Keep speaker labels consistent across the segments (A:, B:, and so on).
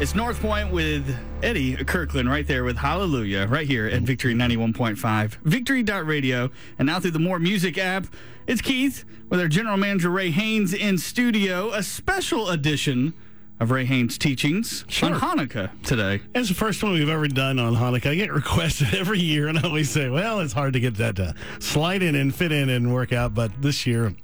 A: It's North Point with Eddie Kirkland right there with Hallelujah right here at Victory 91.5, Victory.radio, and now through the More Music app. It's Keith with our general manager Ray Haynes in studio, a special edition of Ray Haynes' teachings
B: Sure.
A: on Hanukkah today.
B: It's the first one we've ever done on Hanukkah. I get requested every year, and I always say, well, it's hard to get that to slide in and fit in and work out. But this year,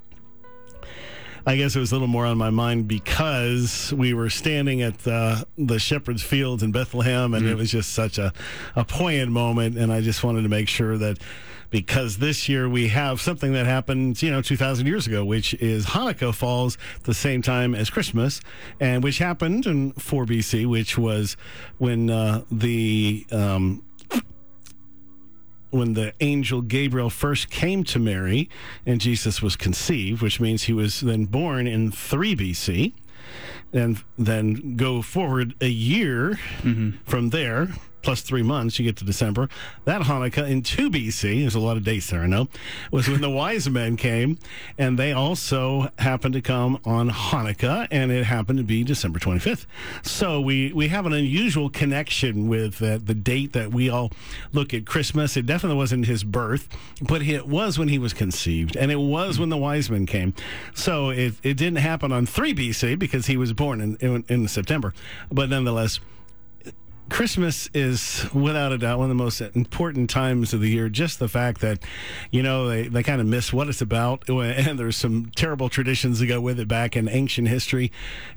B: I guess it was a little more on my mind because we were standing at uh, the shepherd's fields in Bethlehem, and it was just such a, a poignant moment. And I just wanted to make sure that because this year we have something that happened, you know, 2,000 years ago, which is Hanukkah falls the same time as Christmas, and which happened in 4 BC, which was when uh, the. Um, when the angel Gabriel first came to Mary and Jesus was conceived, which means he was then born in 3 BC, and then go forward a year mm-hmm. from there, plus three months, you get to December. That Hanukkah in 2 BC, there's a lot of dates there, I know, was when the wise men came, and they also happened to come on Hanukkah, and it happened to be December 25th. So we, we have an unusual connection with uh, the date that we all look at Christmas. It definitely wasn't his birth, but it was when he was conceived, and it was when the wise men came. So it, it didn't happen on 3 BC because he was born in, in, in September, but nonetheless, Christmas is without a doubt one of the most important times of the year. Just the fact that, you know, they, they kind of miss what it's about. And there's some terrible traditions that go with it back in ancient history.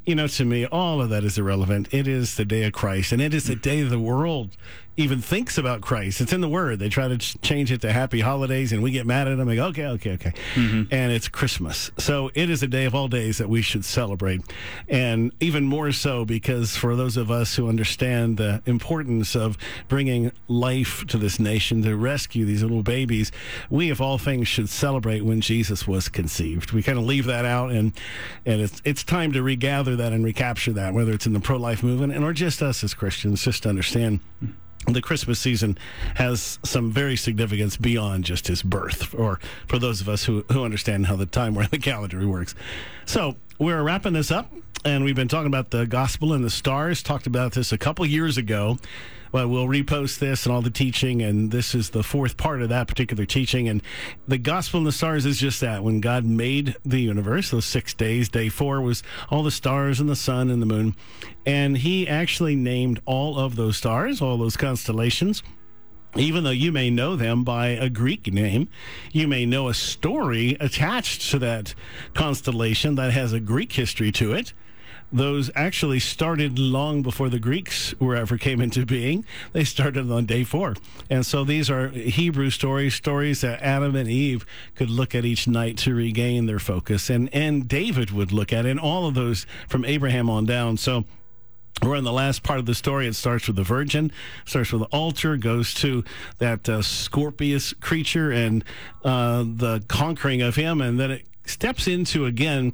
B: You know, to me, all of that is irrelevant. It is the day of Christ, and it is the mm. day the world even thinks about Christ. It's in the Word. They try to change it to happy holidays, and we get mad at them. Go, okay, okay, okay. Mm-hmm. And it's Christmas. So it is a day of all days that we should celebrate. And even more so because for those of us who understand the importance of bringing life to this nation, to rescue these little babies, we, of all things, should celebrate when Jesus was conceived. We kind of leave that out, and, and it's, it's time to regather that and recapture that, whether it's in the pro life movement and or just us as Christians, just to understand the Christmas season has some very significance beyond just his birth, or for those of us who, who understand how the time where the calendar works. So we're wrapping this up, and we've been talking about the gospel and the stars. Talked about this a couple years ago. But we'll repost this and all the teaching, and this is the fourth part of that particular teaching. And the gospel and the stars is just that. When God made the universe, those six days, day four was all the stars and the sun and the moon. And he actually named all of those stars, all those constellations. Even though you may know them by a Greek name, you may know a story attached to that constellation that has a Greek history to it those actually started long before the Greeks were ever came into being. They started on day four. And so these are Hebrew stories, stories that Adam and Eve could look at each night to regain their focus. And, and David would look at, and all of those from Abraham on down. So we're in the last part of the story. It starts with the virgin, starts with the altar, goes to that uh, scorpius creature and uh, the conquering of him, and then it steps into again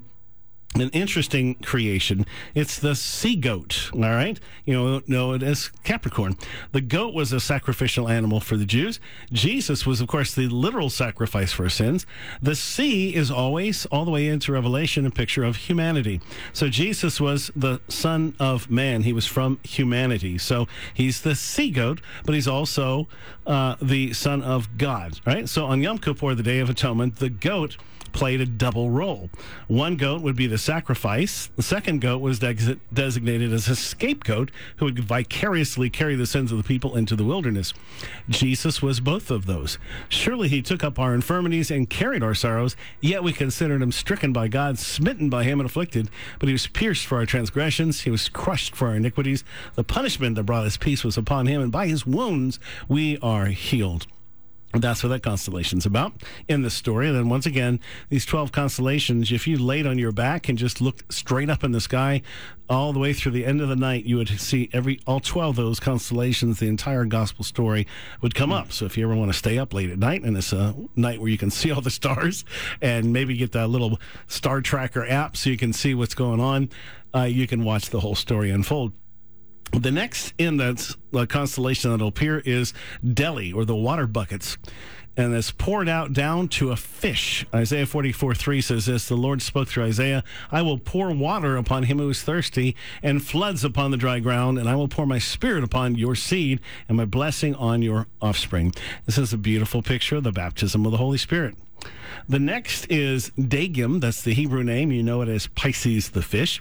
B: an interesting creation. It's the sea goat, all right? You know, know it as Capricorn. The goat was a sacrificial animal for the Jews. Jesus was, of course, the literal sacrifice for sins. The sea is always, all the way into Revelation, a picture of humanity. So Jesus was the Son of Man. He was from humanity. So he's the sea goat, but he's also uh, the Son of God, right? So on Yom Kippur, the Day of Atonement, the goat played a double role. One goat would be the sacrifice. The second goat was de- designated as a scapegoat who would vicariously carry the sins of the people into the wilderness. Jesus was both of those. Surely he took up our infirmities and carried our sorrows, yet we considered him stricken by God, smitten by him, and afflicted. But he was pierced for our transgressions, he was crushed for our iniquities. The punishment that brought us peace was upon him, and by his wounds we are healed. That's what that constellation's about in the story. And then once again, these 12 constellations, if you laid on your back and just looked straight up in the sky all the way through the end of the night, you would see every all 12 of those constellations, the entire gospel story would come up. So if you ever want to stay up late at night and it's a night where you can see all the stars and maybe get that little star tracker app so you can see what's going on, uh, you can watch the whole story unfold. The next in that uh, constellation that'll appear is Deli, or the water buckets. and it's poured out down to a fish. Isaiah 44 3 says this The Lord spoke through Isaiah I will pour water upon him who is thirsty, and floods upon the dry ground, and I will pour my spirit upon your seed and my blessing on your offspring. This is a beautiful picture of the baptism of the Holy Spirit. The next is Dagim. That's the Hebrew name. You know it as Pisces the fish.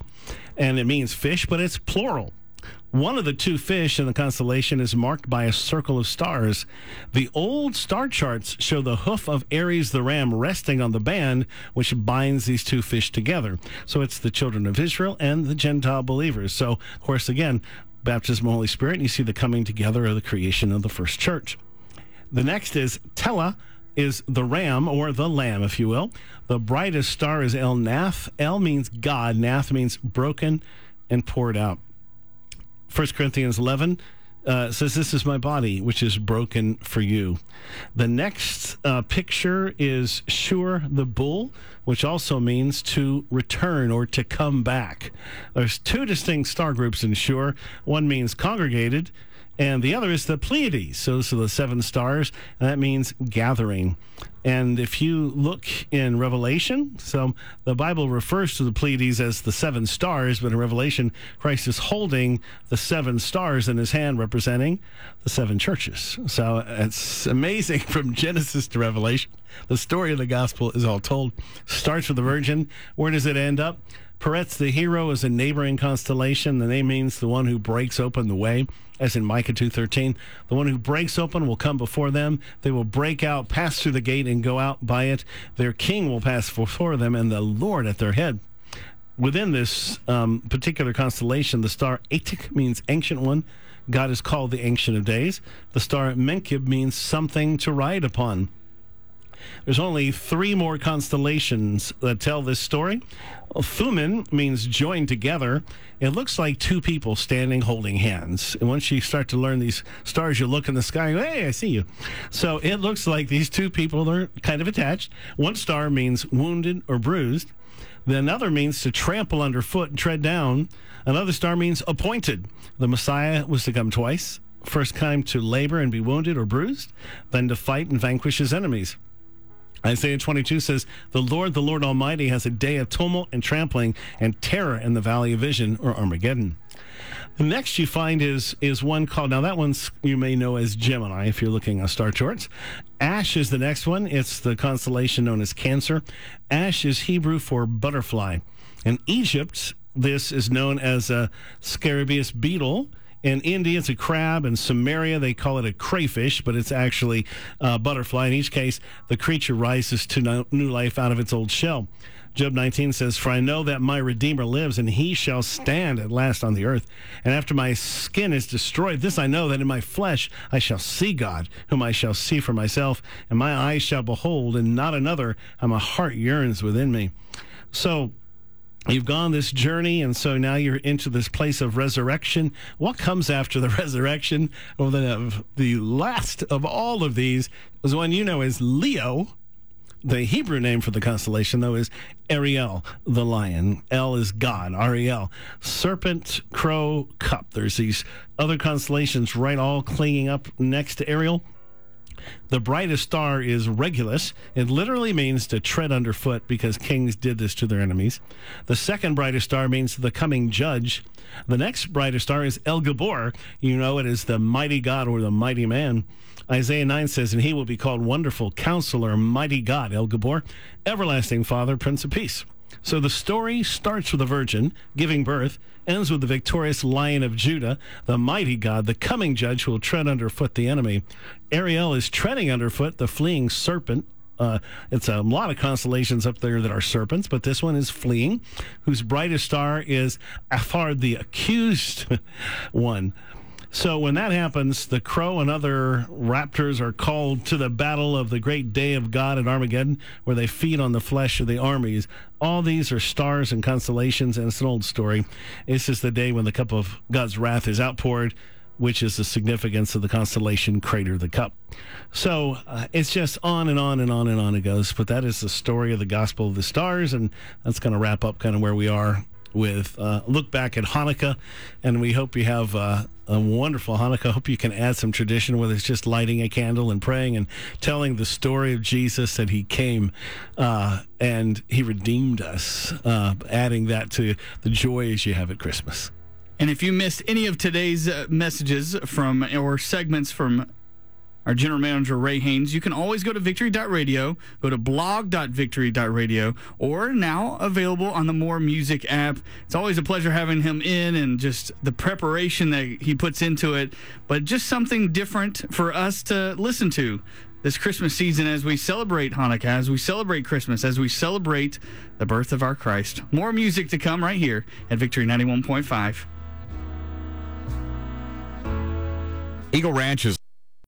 B: And it means fish, but it's plural. One of the two fish in the constellation is marked by a circle of stars. The old star charts show the hoof of Aries the ram resting on the band, which binds these two fish together. So it's the children of Israel and the Gentile believers. So, of course, again, baptism of the Holy Spirit, and you see the coming together of the creation of the first church. The next is Tela is the ram or the lamb, if you will. The brightest star is El Nath. El means God, Nath means broken and poured out. 1 Corinthians 11 uh, says, This is my body, which is broken for you. The next uh, picture is Shur the bull, which also means to return or to come back. There's two distinct star groups in Shur. One means congregated, and the other is the Pleiades. So, so the seven stars, and that means gathering. And if you look in Revelation, so the Bible refers to the Pleiades as the seven stars, but in Revelation, Christ is holding the seven stars in his hand, representing the seven churches. So it's amazing from Genesis to Revelation. The story of the gospel is all told. Starts with the Virgin. Where does it end up? Peretz the hero is a neighboring constellation. The name means the one who breaks open the way as in Micah 2:13, the one who breaks open will come before them. They will break out, pass through the gate and go out by it. Their king will pass before them and the Lord at their head. Within this um, particular constellation, the star Atik means ancient one. God is called the Ancient of Days. The star Menkib means something to ride upon. There's only three more constellations that tell this story. Thuman means joined together. It looks like two people standing holding hands. And once you start to learn these stars, you look in the sky hey, I see you. So it looks like these two people are kind of attached. One star means wounded or bruised. The another means to trample underfoot and tread down. Another star means appointed. The Messiah was to come twice. First time to labor and be wounded or bruised, then to fight and vanquish his enemies. Isaiah 22 says, The Lord, the Lord Almighty, has a day of tumult and trampling and terror in the valley of vision or Armageddon. The next you find is is one called now that one's you may know as Gemini if you're looking at star charts. Ash is the next one. It's the constellation known as Cancer. Ash is Hebrew for butterfly. In Egypt, this is known as a scarabaeus beetle. In India, it's a crab. In Samaria, they call it a crayfish, but it's actually a butterfly. In each case, the creature rises to new life out of its old shell. Job 19 says, For I know that my Redeemer lives, and he shall stand at last on the earth. And after my skin is destroyed, this I know that in my flesh I shall see God, whom I shall see for myself, and my eyes shall behold, and not another, and my heart yearns within me. So, You've gone this journey, and so now you're into this place of resurrection. What comes after the resurrection? Well, the, the last of all of these is one you know is Leo. The Hebrew name for the constellation, though, is Ariel, the lion. El is God, Ariel. Serpent, crow, cup. There's these other constellations right all clinging up next to Ariel. The brightest star is Regulus. It literally means to tread underfoot because kings did this to their enemies. The second brightest star means the coming judge. The next brightest star is El Gabor. You know it is the mighty God or the mighty man. Isaiah 9 says, And he will be called Wonderful Counselor, Mighty God, El Gabor, Everlasting Father, Prince of Peace. So the story starts with a virgin giving birth, ends with the victorious Lion of Judah, the mighty God, the coming judge who will tread underfoot the enemy. Ariel is treading underfoot the fleeing serpent. Uh, it's a lot of constellations up there that are serpents, but this one is fleeing, whose brightest star is Alphard, the accused one. So when that happens, the crow and other raptors are called to the battle of the great day of God at Armageddon, where they feed on the flesh of the armies. All these are stars and constellations, and it's an old story. This is the day when the cup of God's wrath is outpoured, which is the significance of the constellation Crater the Cup. So uh, it's just on and on and on and on it goes. But that is the story of the gospel of the stars, and that's going to wrap up kind of where we are with uh, look back at Hanukkah, and we hope you have uh, a wonderful Hanukkah. Hope you can add some tradition, whether it's just lighting a candle and praying and telling the story of Jesus that He came uh, and He redeemed us, uh, adding that to the joys you have at Christmas.
A: And if you missed any of today's uh, messages from or segments from our general manager Ray Haynes, you can always go to victory.radio, go to blog.victory.radio, or now available on the More Music app. It's always a pleasure having him in and just the preparation that he puts into it, but just something different for us to listen to this Christmas season as we celebrate Hanukkah, as we celebrate Christmas, as we celebrate the birth of our Christ. More music to come right here at Victory 91.5.
C: Eagle Ranch is